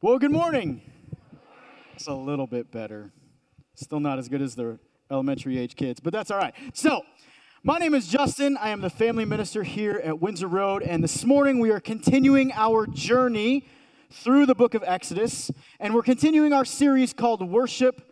Well, good morning. It's a little bit better. Still not as good as the elementary age kids, but that's all right. So, my name is Justin. I am the family minister here at Windsor Road, and this morning we are continuing our journey through the book of Exodus, and we're continuing our series called Worship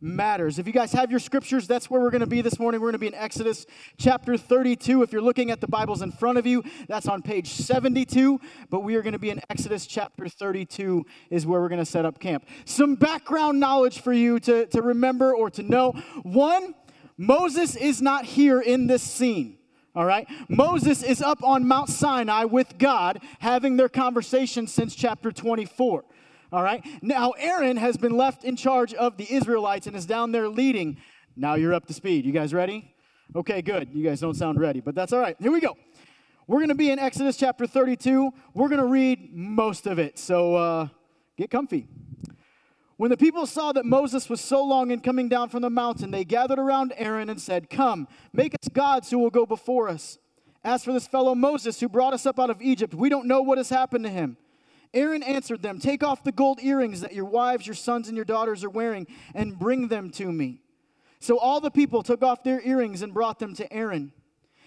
matters. If you guys have your scriptures, that's where we're going to be this morning. We're going to be in Exodus chapter 32. If you're looking at the Bibles in front of you, that's on page 72. But we are going to be in Exodus chapter 32, is where we're going to set up camp. Some background knowledge for you to, to remember or to know. One, Moses is not here in this scene. All right? Moses is up on Mount Sinai with God having their conversation since chapter 24. All right? Now, Aaron has been left in charge of the Israelites and is down there leading. Now you're up to speed. You guys ready? Okay, good. You guys don't sound ready, but that's all right. Here we go. We're going to be in Exodus chapter 32. We're going to read most of it. So uh, get comfy. When the people saw that Moses was so long in coming down from the mountain, they gathered around Aaron and said, Come, make us gods who will go before us. As for this fellow Moses who brought us up out of Egypt, we don't know what has happened to him. Aaron answered them, Take off the gold earrings that your wives, your sons, and your daughters are wearing, and bring them to me. So all the people took off their earrings and brought them to Aaron.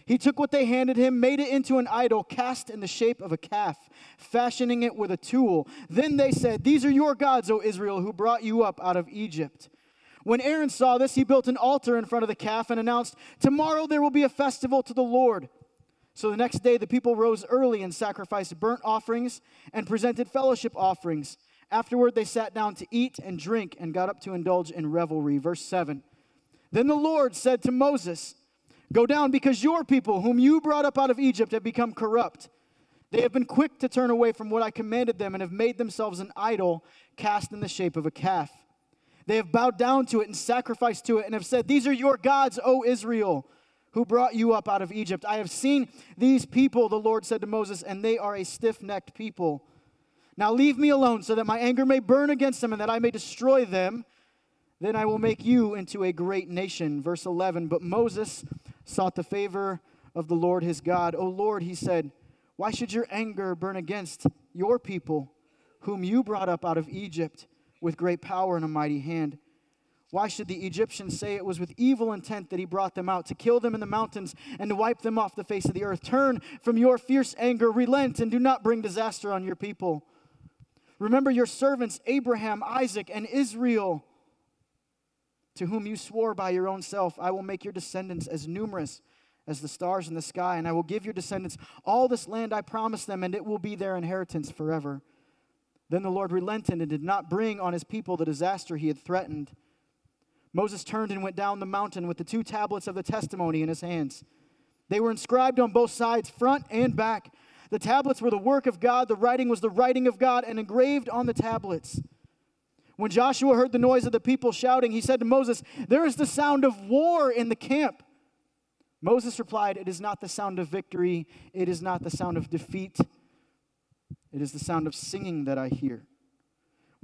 He took what they handed him, made it into an idol cast in the shape of a calf, fashioning it with a tool. Then they said, These are your gods, O Israel, who brought you up out of Egypt. When Aaron saw this, he built an altar in front of the calf and announced, Tomorrow there will be a festival to the Lord. So the next day, the people rose early and sacrificed burnt offerings and presented fellowship offerings. Afterward, they sat down to eat and drink and got up to indulge in revelry. Verse 7. Then the Lord said to Moses, Go down because your people, whom you brought up out of Egypt, have become corrupt. They have been quick to turn away from what I commanded them and have made themselves an idol cast in the shape of a calf. They have bowed down to it and sacrificed to it and have said, These are your gods, O Israel who brought you up out of Egypt. I have seen these people, the Lord said to Moses, and they are a stiff necked people. Now leave me alone so that my anger may burn against them and that I may destroy them. Then I will make you into a great nation. Verse 11 But Moses sought the favor of the Lord his God. O Lord, he said, Why should your anger burn against your people, whom you brought up out of Egypt with great power and a mighty hand? Why should the Egyptians say it was with evil intent that he brought them out, to kill them in the mountains and to wipe them off the face of the earth? Turn from your fierce anger, relent, and do not bring disaster on your people. Remember your servants, Abraham, Isaac, and Israel, to whom you swore by your own self, I will make your descendants as numerous as the stars in the sky, and I will give your descendants all this land I promised them, and it will be their inheritance forever. Then the Lord relented and did not bring on his people the disaster he had threatened. Moses turned and went down the mountain with the two tablets of the testimony in his hands. They were inscribed on both sides, front and back. The tablets were the work of God, the writing was the writing of God, and engraved on the tablets. When Joshua heard the noise of the people shouting, he said to Moses, There is the sound of war in the camp. Moses replied, It is not the sound of victory, it is not the sound of defeat, it is the sound of singing that I hear.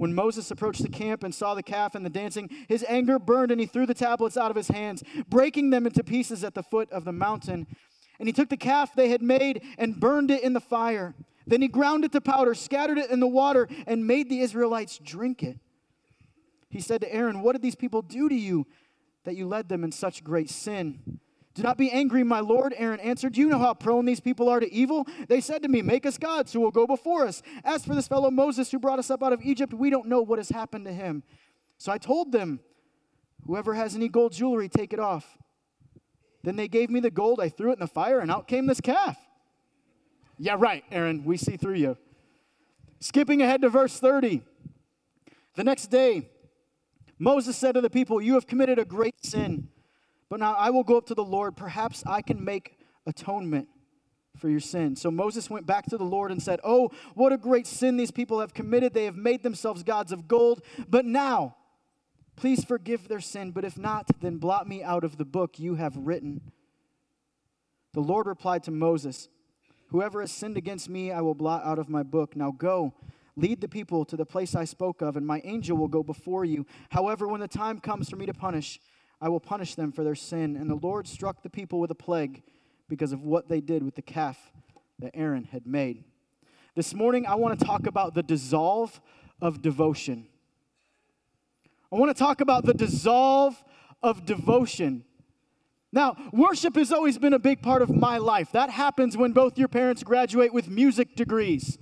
When Moses approached the camp and saw the calf and the dancing, his anger burned and he threw the tablets out of his hands, breaking them into pieces at the foot of the mountain. And he took the calf they had made and burned it in the fire. Then he ground it to powder, scattered it in the water, and made the Israelites drink it. He said to Aaron, What did these people do to you that you led them in such great sin? Do not be angry, my Lord. Aaron answered, Do You know how prone these people are to evil. They said to me, Make us gods who will go before us. As for this fellow Moses who brought us up out of Egypt, we don't know what has happened to him. So I told them, Whoever has any gold jewelry, take it off. Then they gave me the gold. I threw it in the fire, and out came this calf. Yeah, right, Aaron. We see through you. Skipping ahead to verse 30. The next day, Moses said to the people, You have committed a great sin. But now I will go up to the Lord. Perhaps I can make atonement for your sin. So Moses went back to the Lord and said, Oh, what a great sin these people have committed. They have made themselves gods of gold. But now, please forgive their sin. But if not, then blot me out of the book you have written. The Lord replied to Moses, Whoever has sinned against me, I will blot out of my book. Now go. Lead the people to the place I spoke of, and my angel will go before you. However, when the time comes for me to punish, I will punish them for their sin. And the Lord struck the people with a plague because of what they did with the calf that Aaron had made. This morning, I want to talk about the dissolve of devotion. I want to talk about the dissolve of devotion. Now, worship has always been a big part of my life. That happens when both your parents graduate with music degrees.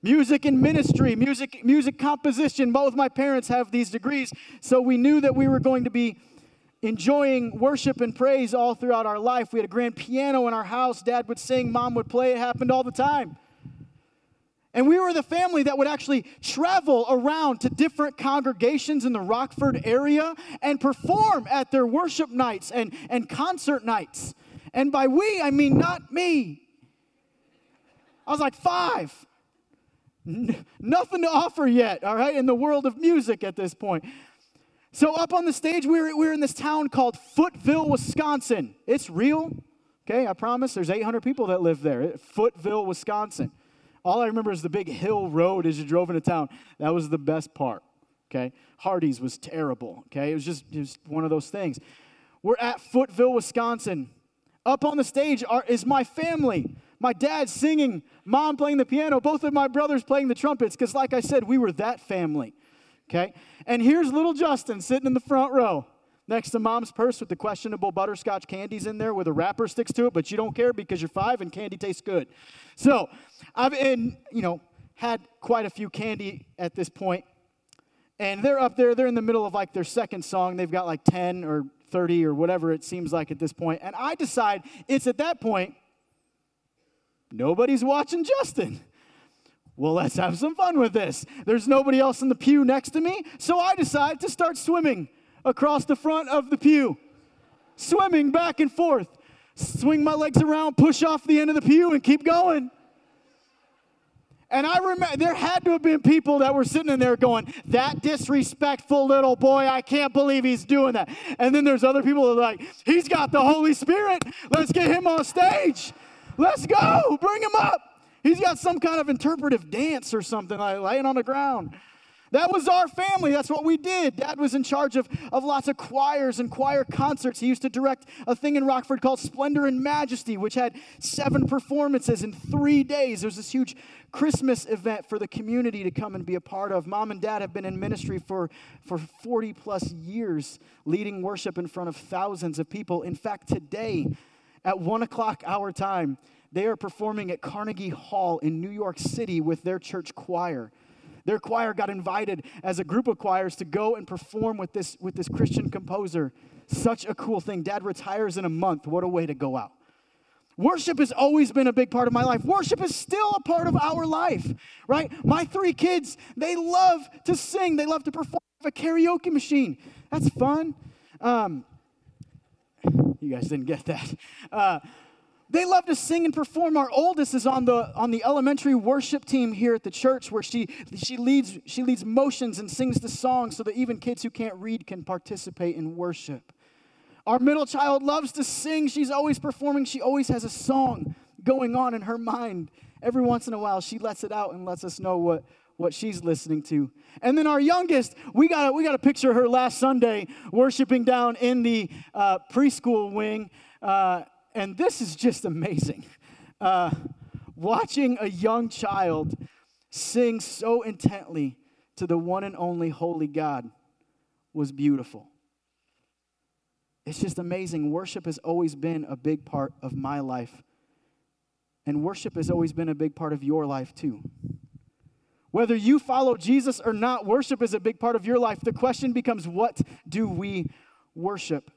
Music and ministry, music, music composition. Both my parents have these degrees. So we knew that we were going to be enjoying worship and praise all throughout our life. We had a grand piano in our house. Dad would sing, mom would play. It happened all the time. And we were the family that would actually travel around to different congregations in the Rockford area and perform at their worship nights and, and concert nights. And by we, I mean not me. I was like five. N- nothing to offer yet, all right, in the world of music at this point. So, up on the stage, we were, we were in this town called Footville, Wisconsin. It's real, okay, I promise. There's 800 people that live there. Footville, Wisconsin. All I remember is the big hill road as you drove into town. That was the best part. Okay. Hardee's was terrible. Okay. It was just, it was one of those things. We're at Footville, Wisconsin. Up on the stage are, is my family. My dad singing, mom playing the piano, both of my brothers playing the trumpets, because, like I said, we were that family. Okay? And here's little Justin sitting in the front row next to mom's purse with the questionable butterscotch candies in there with a wrapper sticks to it, but you don't care because you're five and candy tastes good. So I've been, you know, had quite a few candy at this point. And they're up there, they're in the middle of like their second song. They've got like 10 or 30 or whatever it seems like at this point. And I decide it's at that point, nobody's watching Justin. Well, let's have some fun with this. There's nobody else in the pew next to me, so I decide to start swimming across the front of the pew, swimming back and forth. Swing my legs around, push off the end of the pew, and keep going. And I remember there had to have been people that were sitting in there going, That disrespectful little boy, I can't believe he's doing that. And then there's other people that are like, He's got the Holy Spirit. Let's get him on stage. Let's go. Bring him up. He's got some kind of interpretive dance or something like laying on the ground. That was our family. That's what we did. Dad was in charge of, of lots of choirs and choir concerts. He used to direct a thing in Rockford called Splendor and Majesty, which had seven performances in three days. There was this huge Christmas event for the community to come and be a part of. Mom and dad have been in ministry for, for 40 plus years, leading worship in front of thousands of people. In fact, today, at one o'clock our time, they are performing at Carnegie Hall in New York City with their church choir. Their choir got invited as a group of choirs to go and perform with this, with this Christian composer. Such a cool thing. Dad retires in a month. What a way to go out. Worship has always been a big part of my life. Worship is still a part of our life, right? My three kids, they love to sing, they love to perform a karaoke machine. That's fun. Um, you guys didn't get that. Uh, they love to sing and perform. Our oldest is on the on the elementary worship team here at the church where she she leads she leads motions and sings the songs so that even kids who can't read can participate in worship. Our middle child loves to sing. She's always performing. She always has a song going on in her mind. Every once in a while she lets it out and lets us know what what she's listening to. And then our youngest, we got we got to picture of her last Sunday worshiping down in the uh, preschool wing. Uh, and this is just amazing. Uh, watching a young child sing so intently to the one and only holy God was beautiful. It's just amazing. Worship has always been a big part of my life. And worship has always been a big part of your life, too. Whether you follow Jesus or not, worship is a big part of your life. The question becomes what do we worship?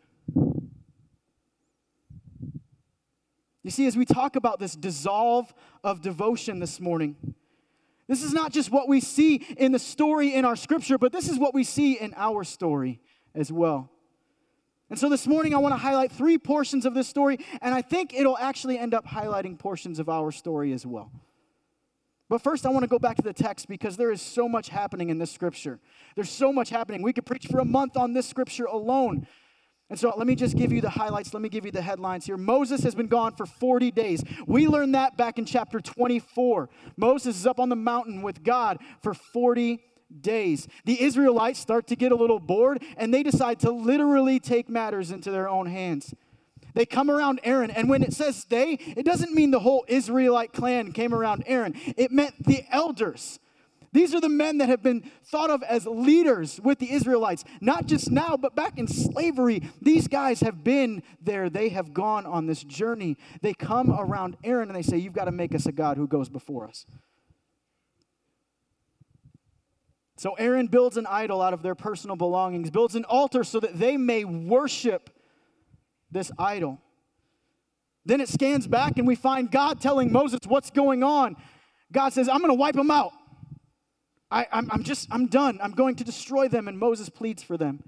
You see, as we talk about this dissolve of devotion this morning, this is not just what we see in the story in our scripture, but this is what we see in our story as well. And so this morning, I want to highlight three portions of this story, and I think it'll actually end up highlighting portions of our story as well. But first, I want to go back to the text because there is so much happening in this scripture. There's so much happening. We could preach for a month on this scripture alone. And so let me just give you the highlights. Let me give you the headlines here. Moses has been gone for 40 days. We learned that back in chapter 24. Moses is up on the mountain with God for 40 days. The Israelites start to get a little bored and they decide to literally take matters into their own hands. They come around Aaron, and when it says they, it doesn't mean the whole Israelite clan came around Aaron. It meant the elders These are the men that have been thought of as leaders with the Israelites, not just now, but back in slavery. These guys have been there. They have gone on this journey. They come around Aaron and they say, You've got to make us a God who goes before us. So Aaron builds an idol out of their personal belongings, builds an altar so that they may worship this idol. Then it scans back and we find God telling Moses what's going on. God says, I'm going to wipe them out. I, I'm, I'm just, I'm done. I'm going to destroy them. And Moses pleads for them.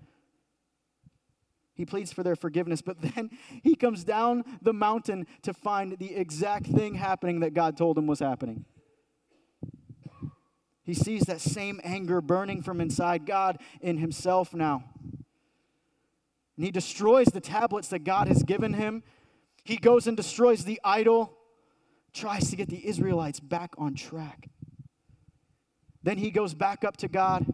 He pleads for their forgiveness, but then he comes down the mountain to find the exact thing happening that God told him was happening. He sees that same anger burning from inside God in himself now. And he destroys the tablets that God has given him. He goes and destroys the idol, tries to get the Israelites back on track. Then he goes back up to God,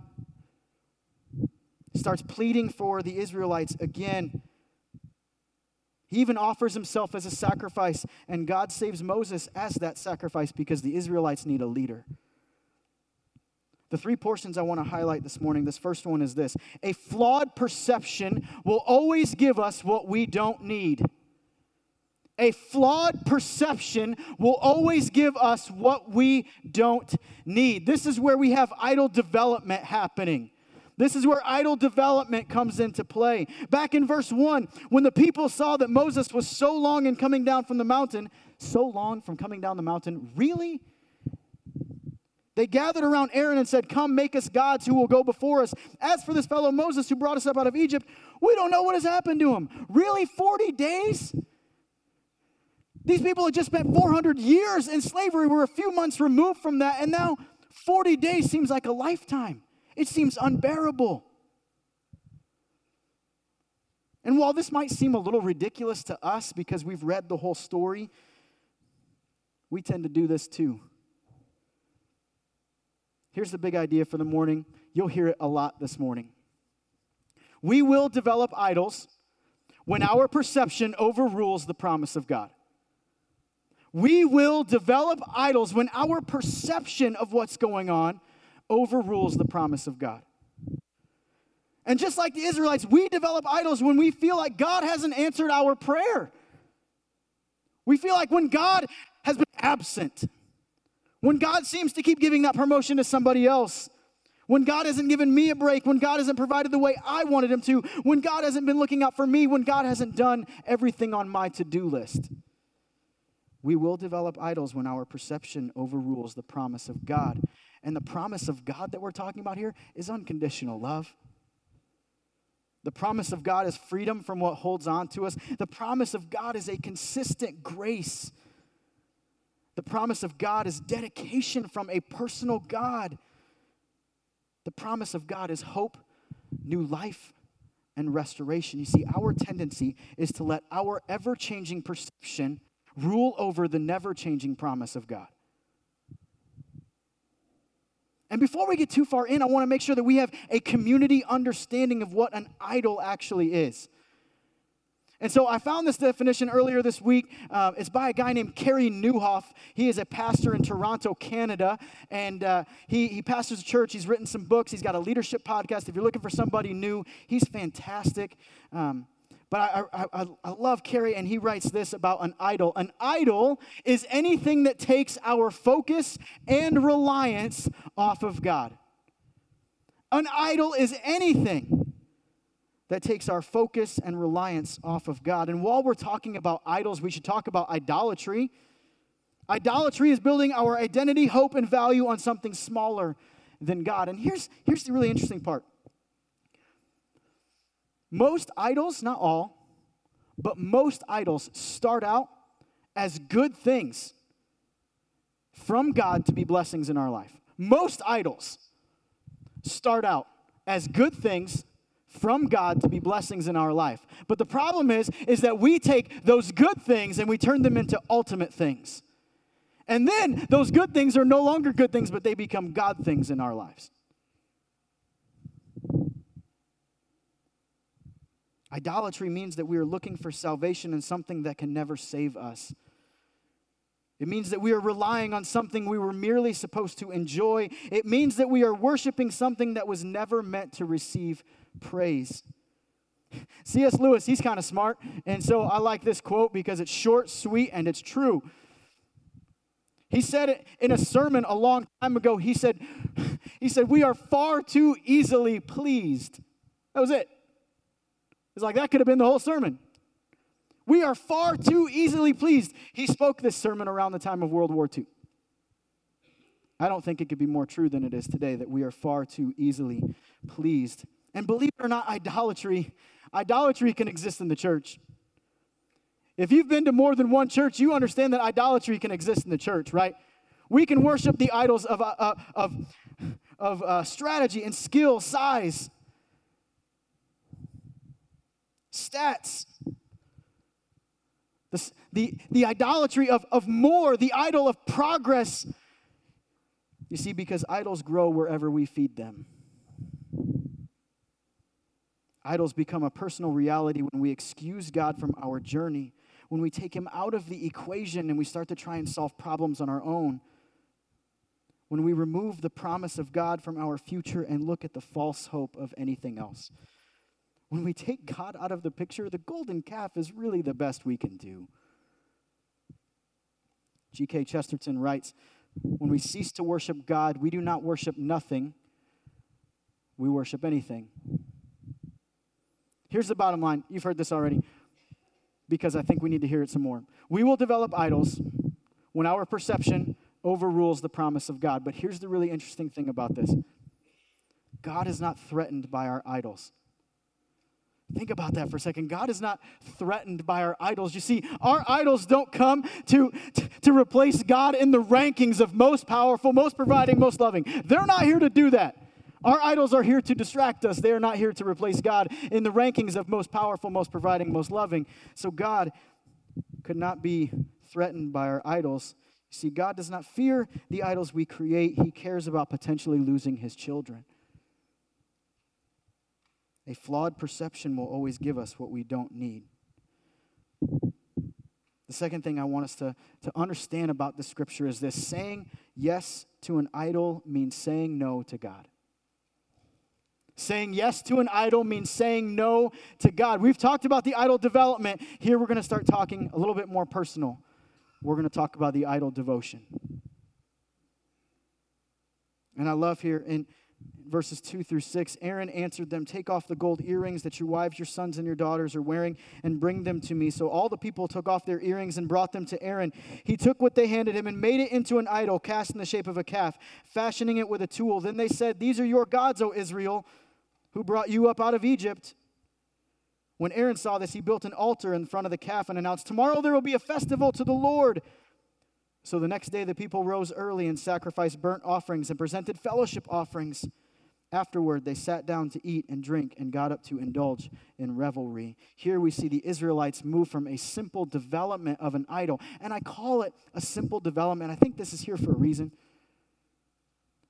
starts pleading for the Israelites again. He even offers himself as a sacrifice, and God saves Moses as that sacrifice because the Israelites need a leader. The three portions I want to highlight this morning this first one is this a flawed perception will always give us what we don't need. A flawed perception will always give us what we don't need. This is where we have idol development happening. This is where idol development comes into play. Back in verse 1, when the people saw that Moses was so long in coming down from the mountain, so long from coming down the mountain, really? They gathered around Aaron and said, Come, make us gods who will go before us. As for this fellow Moses who brought us up out of Egypt, we don't know what has happened to him. Really, 40 days? These people had just spent 400 years in slavery. We're a few months removed from that, and now 40 days seems like a lifetime. It seems unbearable. And while this might seem a little ridiculous to us because we've read the whole story, we tend to do this too. Here's the big idea for the morning. You'll hear it a lot this morning. We will develop idols when our perception overrules the promise of God. We will develop idols when our perception of what's going on overrules the promise of God. And just like the Israelites, we develop idols when we feel like God hasn't answered our prayer. We feel like when God has been absent, when God seems to keep giving that promotion to somebody else, when God hasn't given me a break, when God hasn't provided the way I wanted Him to, when God hasn't been looking out for me, when God hasn't done everything on my to do list. We will develop idols when our perception overrules the promise of God. And the promise of God that we're talking about here is unconditional love. The promise of God is freedom from what holds on to us. The promise of God is a consistent grace. The promise of God is dedication from a personal God. The promise of God is hope, new life, and restoration. You see, our tendency is to let our ever changing perception rule over the never changing promise of God. And before we get too far in, I want to make sure that we have a community understanding of what an idol actually is. And so I found this definition earlier this week. Uh, it's by a guy named Carey Nieuwhof. He is a pastor in Toronto, Canada, and uh, he, he pastors a church. He's written some books. He's got a leadership podcast. If you're looking for somebody new, he's fantastic. Um, but I, I, I love Carey, and he writes this about an idol. An idol is anything that takes our focus and reliance off of God. An idol is anything that takes our focus and reliance off of God. And while we're talking about idols, we should talk about idolatry. Idolatry is building our identity, hope, and value on something smaller than God. And here's, here's the really interesting part most idols, not all, but most idols start out as good things from God to be blessings in our life. Most idols start out as good things from God to be blessings in our life. But the problem is is that we take those good things and we turn them into ultimate things. And then those good things are no longer good things but they become God things in our lives. Idolatry means that we are looking for salvation in something that can never save us. It means that we are relying on something we were merely supposed to enjoy. It means that we are worshiping something that was never meant to receive praise. C.S. Lewis, he's kind of smart. And so I like this quote because it's short, sweet, and it's true. He said it in a sermon a long time ago. He said, he said, We are far too easily pleased. That was it. It's like that could have been the whole sermon. We are far too easily pleased. He spoke this sermon around the time of World War II. I don't think it could be more true than it is today that we are far too easily pleased. And believe it or not, idolatry, idolatry can exist in the church. If you've been to more than one church, you understand that idolatry can exist in the church, right? We can worship the idols of, uh, of, of uh, strategy and skill, size, stats, the, the, the idolatry of, of more, the idol of progress. You see, because idols grow wherever we feed them. Idols become a personal reality when we excuse God from our journey when we take him out of the equation and we start to try and solve problems on our own, when we remove the promise of God from our future and look at the false hope of anything else. When we take God out of the picture, the golden calf is really the best we can do. G.K. Chesterton writes When we cease to worship God, we do not worship nothing, we worship anything. Here's the bottom line. You've heard this already because I think we need to hear it some more. We will develop idols when our perception overrules the promise of God. But here's the really interesting thing about this God is not threatened by our idols. Think about that for a second. God is not threatened by our idols. You see, our idols don't come to, to, replace God in the rankings of most powerful, most providing, most loving. They're not here to do that. Our idols are here to distract us. They are not here to replace God in the rankings of most powerful, most providing, most loving. So God could not be threatened by our idols. You see, God does not fear the idols we create, He cares about potentially losing His children. A flawed perception will always give us what we don't need. The second thing I want us to, to understand about the scripture is this saying yes to an idol means saying no to God. Saying yes to an idol means saying no to God. We've talked about the idol development. Here we're going to start talking a little bit more personal. We're going to talk about the idol devotion. And I love here in verses 2 through 6 Aaron answered them, Take off the gold earrings that your wives, your sons, and your daughters are wearing, and bring them to me. So all the people took off their earrings and brought them to Aaron. He took what they handed him and made it into an idol cast in the shape of a calf, fashioning it with a tool. Then they said, These are your gods, O Israel who brought you up out of Egypt. When Aaron saw this, he built an altar in front of the calf and announced, Tomorrow there will be a festival to the Lord. So the next day the people rose early and sacrificed burnt offerings and presented fellowship offerings. Afterward, they sat down to eat and drink and got up to indulge in revelry. Here we see the Israelites move from a simple development of an idol, and I call it a simple development. I think this is here for a reason.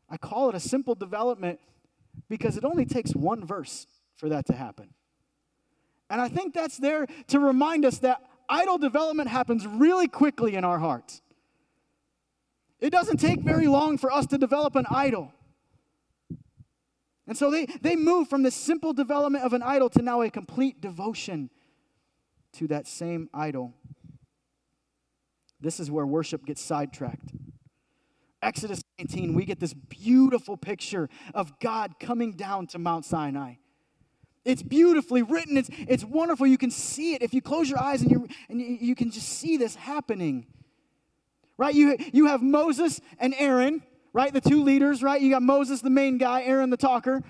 I call it a simple development because it only takes one verse for that to happen. And I think that's there to remind us that idol development happens really quickly in our hearts. It doesn't take very long for us to develop an idol. And so they, they move from the simple development of an idol to now a complete devotion to that same idol. This is where worship gets sidetracked. Exodus 19, we get this beautiful picture of God coming down to Mount Sinai. It's beautifully written. It's, it's wonderful. You can see it. If you close your eyes and, you, and you, you can just see this happening. Right? You, you have Moses and Aaron, right? The two leaders, right? You got Moses, the main guy, Aaron, the talker.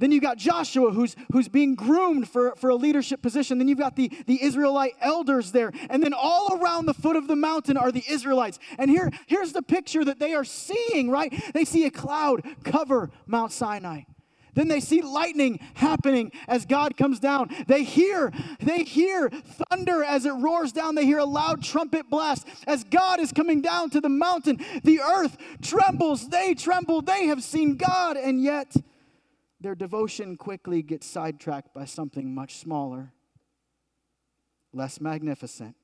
Then you got Joshua, who's, who's being groomed for, for a leadership position. Then you've got the, the Israelite elders there. And then all around the foot of the mountain are the Israelites. And here, here's the picture that they are seeing, right? They see a cloud cover Mount Sinai. Then they see lightning happening as God comes down. They hear, they hear thunder as it roars down. They hear a loud trumpet blast as God is coming down to the mountain. The earth trembles. They tremble. They have seen God, and yet their devotion quickly gets sidetracked by something much smaller, less magnificent,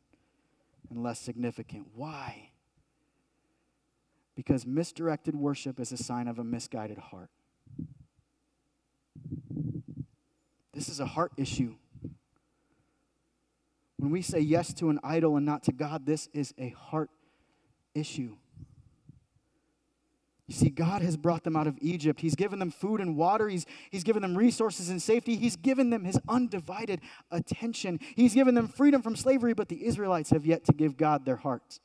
and less significant. Why? Because misdirected worship is a sign of a misguided heart. This is a heart issue. When we say yes to an idol and not to God, this is a heart issue. You see, God has brought them out of Egypt. He's given them food and water. He's, he's given them resources and safety. He's given them his undivided attention. He's given them freedom from slavery, but the Israelites have yet to give God their hearts.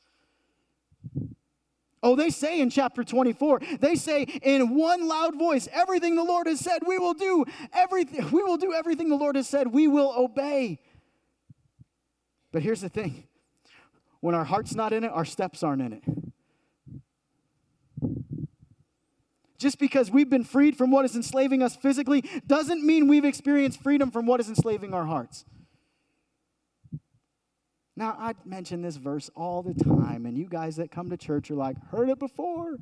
Oh, they say in chapter 24, they say in one loud voice, everything the Lord has said, we will do. Everything, we will do everything the Lord has said, we will obey. But here's the thing when our heart's not in it, our steps aren't in it. Just because we've been freed from what is enslaving us physically doesn't mean we've experienced freedom from what is enslaving our hearts. Now, I mention this verse all the time, and you guys that come to church are like, heard it before.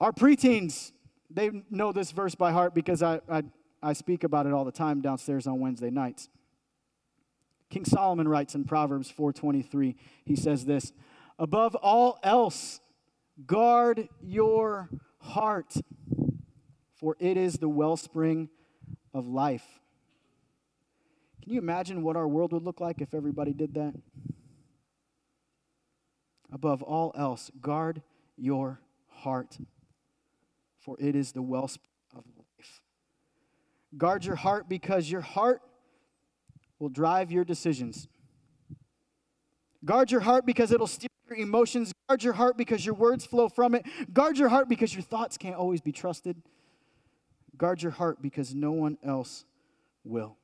Our preteens, they know this verse by heart because I, I, I speak about it all the time downstairs on Wednesday nights. King Solomon writes in Proverbs 4:23, he says this, above all else, guard your heart, for it is the wellspring of life. Can you imagine what our world would look like if everybody did that? Above all else, guard your heart, for it is the wellspring of life. Guard your heart because your heart will drive your decisions. Guard your heart because it'll steer your emotions. Guard your heart because your words flow from it. Guard your heart because your thoughts can't always be trusted. Guard your heart because no one else will.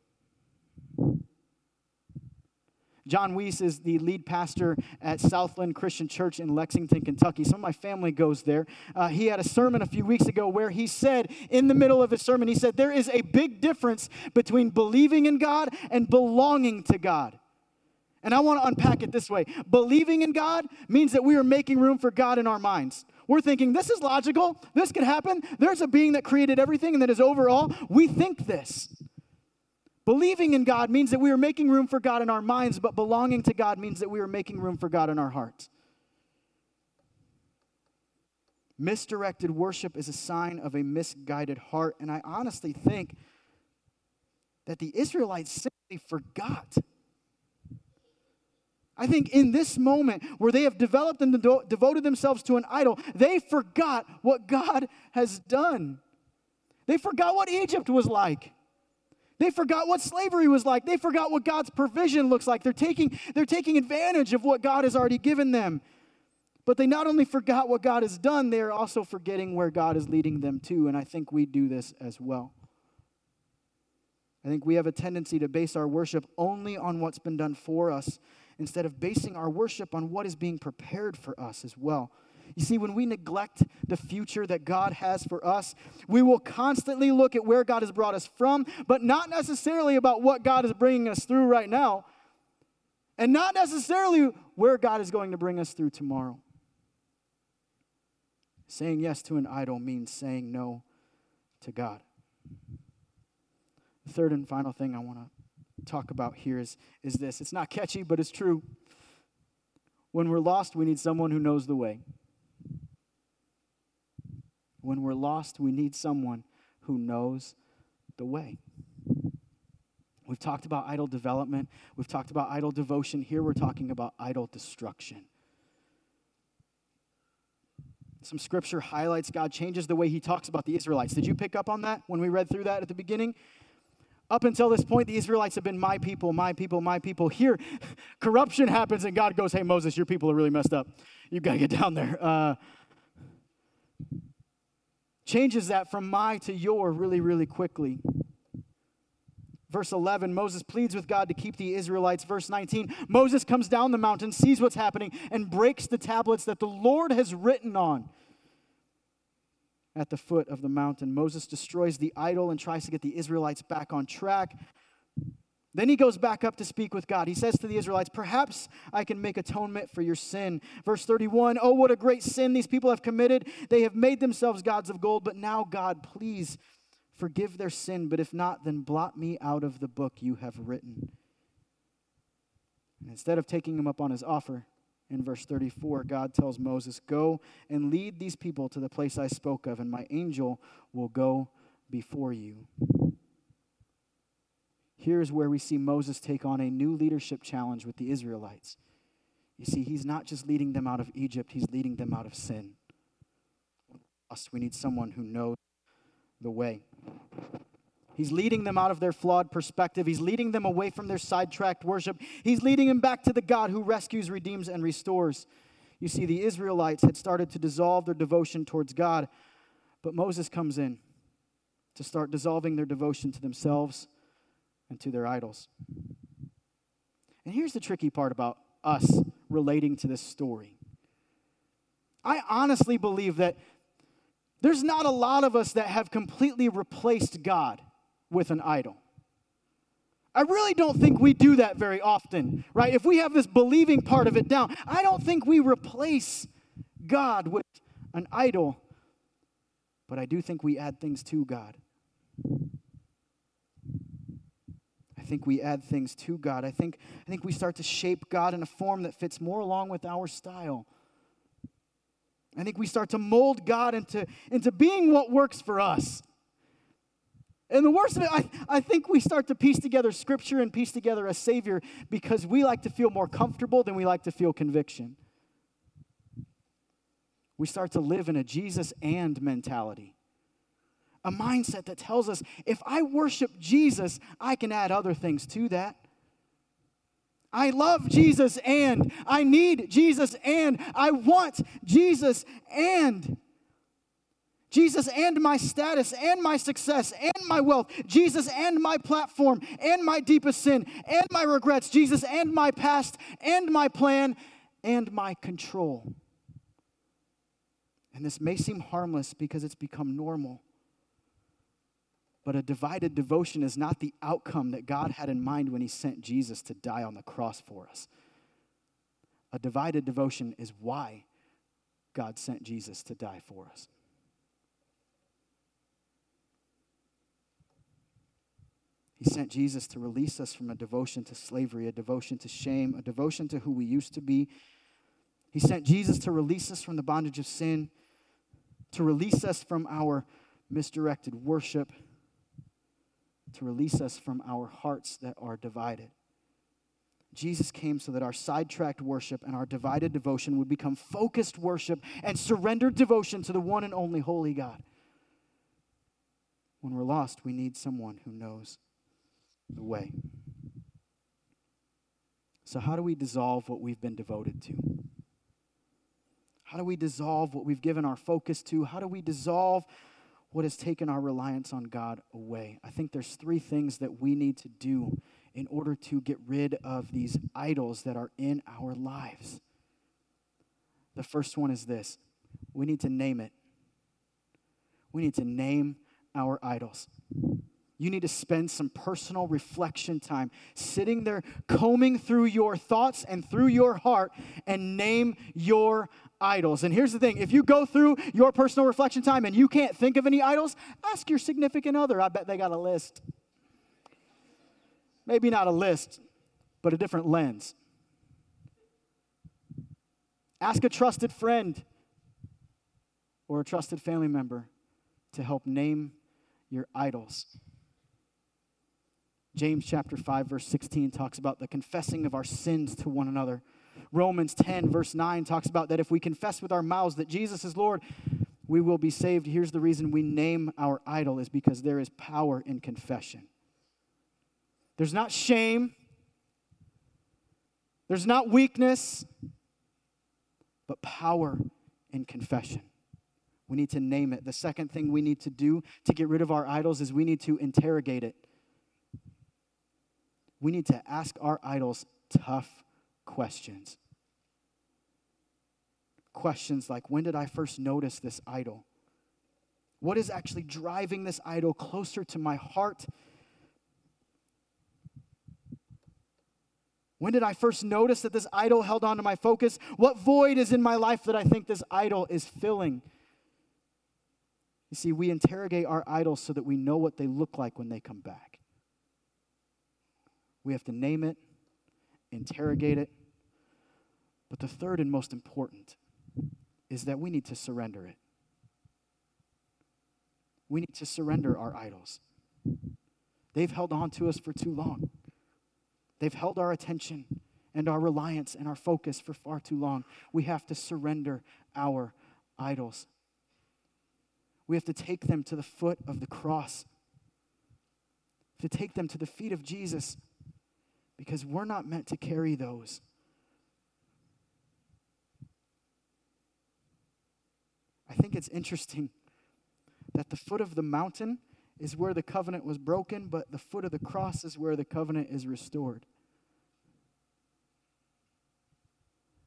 Jon Weece is the lead pastor at Southland Christian Church in Lexington, Kentucky. Some of my family goes there. Uh, he had a sermon a few weeks ago where he said, in the middle of his sermon, he said, There is a big difference between believing in God and belonging to God. And I want to unpack it this way believing in God means that we are making room for God in our minds. We're thinking, this is logical, this could happen. There's a being that created everything and that is over all. We think this. Believing in God means that we are making room for God in our minds, but belonging to God means that we are making room for God in our hearts. Misdirected worship is a sign of a misguided heart, and I honestly think that the Israelites simply forgot. I think in this moment where they have developed and devoted themselves to an idol, they forgot what God has done. They forgot what Egypt was like. They forgot what slavery was like. They forgot what God's provision looks like. They're taking, they're taking advantage of what God has already given them. But they not only forgot what God has done, they are also forgetting where God is leading them to. And I think we do this as well. I think we have a tendency to base our worship only on what's been done for us instead of basing our worship on what is being prepared for us as well. You see, when we neglect the future that God has for us, we will constantly look at where God has brought us from, but not necessarily about what God is bringing us through right now, and not necessarily where God is going to bring us through tomorrow. Saying yes to an idol means saying no to God. The third and final thing I want to talk about here is, is this it's not catchy, but it's true. When we're lost, we need someone who knows the way. When we're lost, we need someone who knows the way. We've talked about idol development. We've talked about idol devotion. Here we're talking about idol destruction. Some scripture highlights God changes the way he talks about the Israelites. Did you pick up on that when we read through that at the beginning? Up until this point, the Israelites have been my people, my people, my people. Here, corruption happens, and God goes, Hey, Moses, your people are really messed up. You've got to get down there. Uh, changes that from my to your really, really quickly. Verse 11, Moses pleads with God to keep the Israelites. Verse 19, Moses comes down the mountain, sees what's happening, and breaks the tablets that the Lord has written on at the foot of the mountain. Moses destroys the idol and tries to get the Israelites back on track. Then he goes back up to speak with God. He says to the Israelites, Perhaps I can make atonement for your sin. Verse 31 Oh, what a great sin these people have committed. They have made themselves gods of gold, but now, God, please forgive their sin. But if not, then blot me out of the book you have written. And instead of taking him up on his offer, in verse 34, God tells Moses, Go and lead these people to the place I spoke of, and my angel will go before you. Here's where we see Moses take on a new leadership challenge with the Israelites. You see, he's not just leading them out of Egypt, he's leading them out of sin. Us, we need someone who knows the way. He's leading them out of their flawed perspective. He's leading them away from their sidetracked worship. He's leading them back to the God who rescues, redeems, and restores. You see, the Israelites had started to dissolve their devotion towards God, but Moses comes in to start dissolving their devotion to themselves and to their idols. And here's the tricky part about us relating to this story. I honestly believe that there's not a lot of us that have completely replaced God with an idol. I really don't think we do that very often, right? If we have this believing part of it down, I don't think we replace God with an idol, but I do think we add things to God. I think we add things to God. I think, I think we start to shape God in a form that fits more along with our style. I think we start to mold God into, into being what works for us. And the worst of it, I, I think we start to piece together scripture and piece together a Savior because we like to feel more comfortable than we like to feel conviction. We start to live in a Jesus and mentality. A mindset that tells us if I worship Jesus, I can add other things to that. I love Jesus and I need Jesus and I want Jesus and Jesus and my status and my success and my wealth, Jesus and my platform and my deepest sin and my regrets, Jesus and my past and my plan and my control. And this may seem harmless because it's become normal. But a divided devotion is not the outcome that God had in mind when He sent Jesus to die on the cross for us. A divided devotion is why God sent Jesus to die for us. He sent Jesus to release us from a devotion to slavery, a devotion to shame, a devotion to who we used to be. He sent Jesus to release us from the bondage of sin, to release us from our misdirected worship, to release us from our hearts that are divided. Jesus came so that our sidetracked worship and our divided devotion would become focused worship and surrendered devotion to the one and only holy God. When we're lost, we need someone who knows the way. So, how do we dissolve what we've been devoted to? How do we dissolve what we've given our focus to? How do we dissolve what has taken our reliance on God away? I think there's three things that we need to do in order to get rid of these idols that are in our lives. The first one is this we need to name it. We need to name our idols you need to spend some personal reflection time sitting there, combing through your thoughts and through your heart, and name your idols. And here's the thing if you go through your personal reflection time and you can't think of any idols, ask your significant other. I bet they got a list. Maybe not a list, but a different lens. Ask a trusted friend or a trusted family member to help name your idols. James chapter 5 verse 16 talks about the confessing of our sins to one another. Romans 10 verse 9 talks about that if we confess with our mouths that Jesus is Lord, we will be saved. Here's the reason we name our idol is because there is power in confession. There's not shame. There's not weakness, but power in confession. We need to name it. The second thing we need to do to get rid of our idols is we need to interrogate it we need to ask our idols tough questions. Questions like when did I first notice this idol? What is actually driving this idol closer to my heart? When did I first notice that this idol held on to my focus? What void is in my life that I think this idol is filling? You see, we interrogate our idols so that we know what they look like when they come back. We have to name it interrogate it. But the third and most important is that we need to surrender it. We need to surrender our idols. They've held on to us for too long. They've held our attention and our reliance and our focus for far too long. We have to surrender our idols. We have to take them to the foot of the cross, to take them to the feet of Jesus, because we're not meant to carry those. I think it's interesting that the foot of the mountain is where the covenant was broken, but the foot of the cross is where the covenant is restored.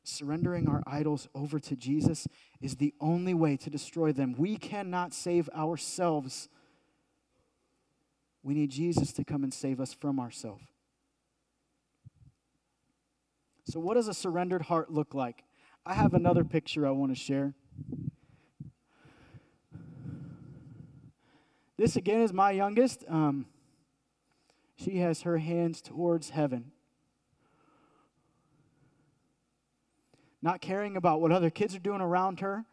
Surrendering our idols over to Jesus is the only way to destroy them. We cannot save ourselves. We need Jesus to come and save us from ourselves. So, what does a surrendered heart look like? I have another picture I want to share. This again is my youngest. Um, she has her hands towards heaven. Not caring about what other kids are doing around her.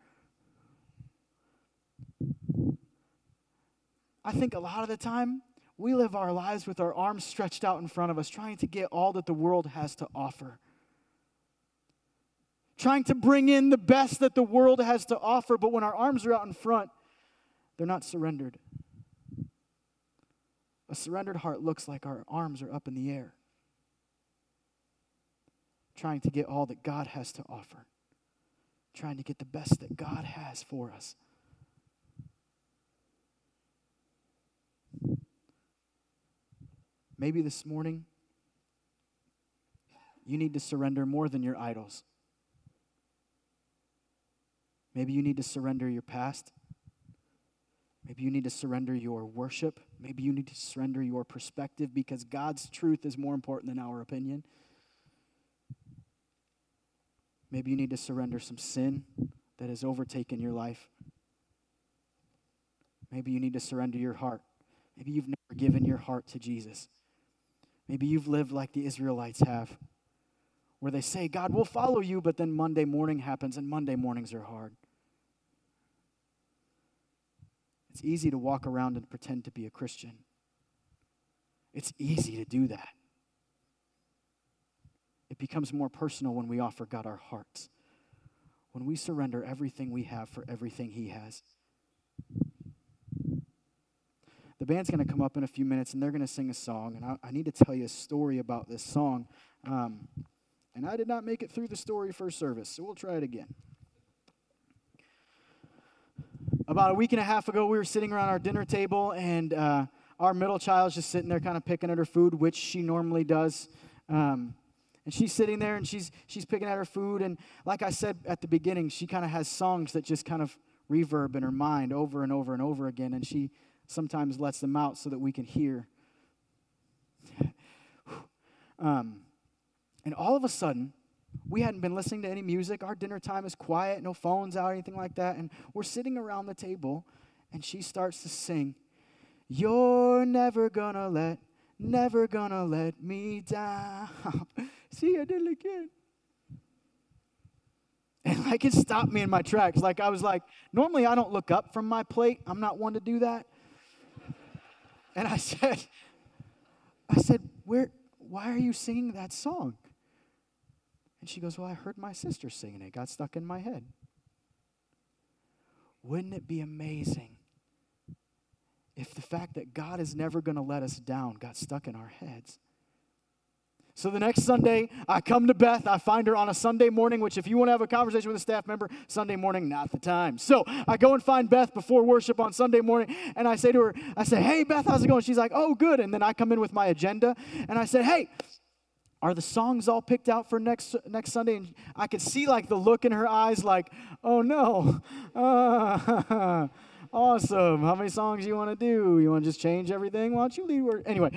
I think a lot of the time we live our lives with our arms stretched out in front of us, trying to get all that the world has to offer. Trying to bring in the best that the world has to offer, but when our arms are out in front, they're not surrendered. A surrendered heart looks like our arms are up in the air, trying to get all that God has to offer, trying to get the best that God has for us. Maybe this morning, you need to surrender more than your idols. Maybe you need to surrender your past. Maybe you need to surrender your worship. Maybe you need to surrender your perspective because God's truth is more important than our opinion. Maybe you need to surrender some sin that has overtaken your life. Maybe you need to surrender your heart. Maybe you've never given your heart to Jesus. Maybe you've lived like the Israelites have, where they say, God will follow you, but then Monday morning happens, and Monday mornings are hard. It's easy to walk around and pretend to be a Christian. It's easy to do that. It becomes more personal when we offer God our hearts, when we surrender everything we have for everything He has. The band's going to come up in a few minutes and they're going to sing a song. And I, I, need to tell you a story about this song. Um, and I did not make it through the story first service, so we'll try it again. About a week and a half ago, we were sitting around our dinner table, and uh, our middle child's just sitting there, kind of picking at her food, which she normally does. Um, and she's sitting there, and she's she's picking at her food, and like I said at the beginning, she kind of has songs that just kind of reverb in her mind over and over and over again, and she sometimes lets them out so that we can hear. um, and all of a sudden, we hadn't been listening to any music. Our dinner time is quiet, no phones out, anything like that. And we're sitting around the table, and she starts to sing, You're never gonna let, never gonna let me down. See, I did it again. And like it stopped me in my tracks. Like I was like, normally I don't look up from my plate. I'm not one to do that. And I said, I said, where, why are you singing that song? And she goes, Well, I heard my sister singing it. it got stuck in my head. Wouldn't it be amazing if the fact that God is never going to let us down got stuck in our heads? So the next Sunday, I come to Beth. I find her on a Sunday morning, which, if you want to have a conversation with a staff member, Sunday morning, not the time. So I go and find Beth before worship on Sunday morning, and I say to her, I say, Hey, Beth, how's it going? She's like, Oh, good. And then I come in with my agenda, and I said, Hey, are the songs all picked out for next next Sunday? And I could see like the look in her eyes, like, oh no, uh, awesome. How many songs you want to do? You want to just change everything? Why don't you lead word? Anyway,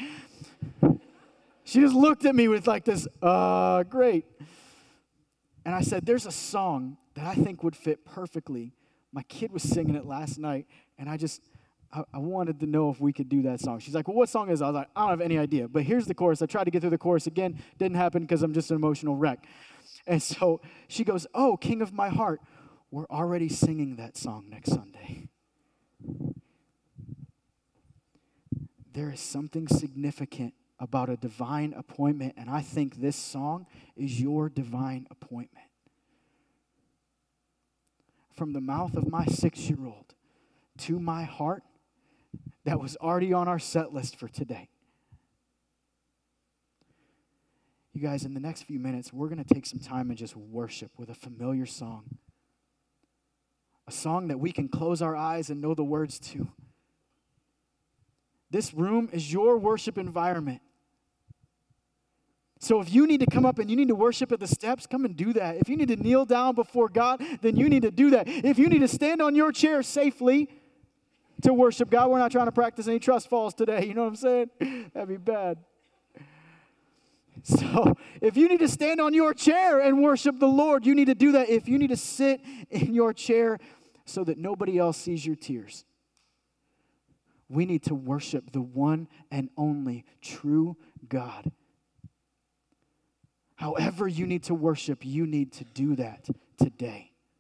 she just looked at me with like this, uh, great. And I said, there's a song that I think would fit perfectly. My kid was singing it last night, and I just, I, wanted to know if we could do that song. She's like, Well, what song is it? I was like, I don't have any idea. But here's the chorus. I tried to get through the chorus again. Didn't happen because I'm just an emotional wreck. And so she goes, Oh, King of my heart, we're already singing that song next Sunday. There is something significant about a divine appointment, and I think this song is your divine appointment. From the mouth of my six year old to my heart, that was already on our set list for today. You guys, in the next few minutes, we're going to take some time and just worship with a familiar song. A song that we can close our eyes and know the words to. This room is your worship environment. So if you need to come up and you need to worship at the steps, come and do that. If you need to kneel down before God, then you need to do that. If you need to stand on your chair safely to worship God, we're not trying to practice any trust falls today. You know what I'm saying? That'd be bad. So, if you need to stand on your chair and worship the Lord, you need to do that. If you need to sit in your chair so that nobody else sees your tears, we need to worship the one and only true God. However, you need to worship, you need to do that today.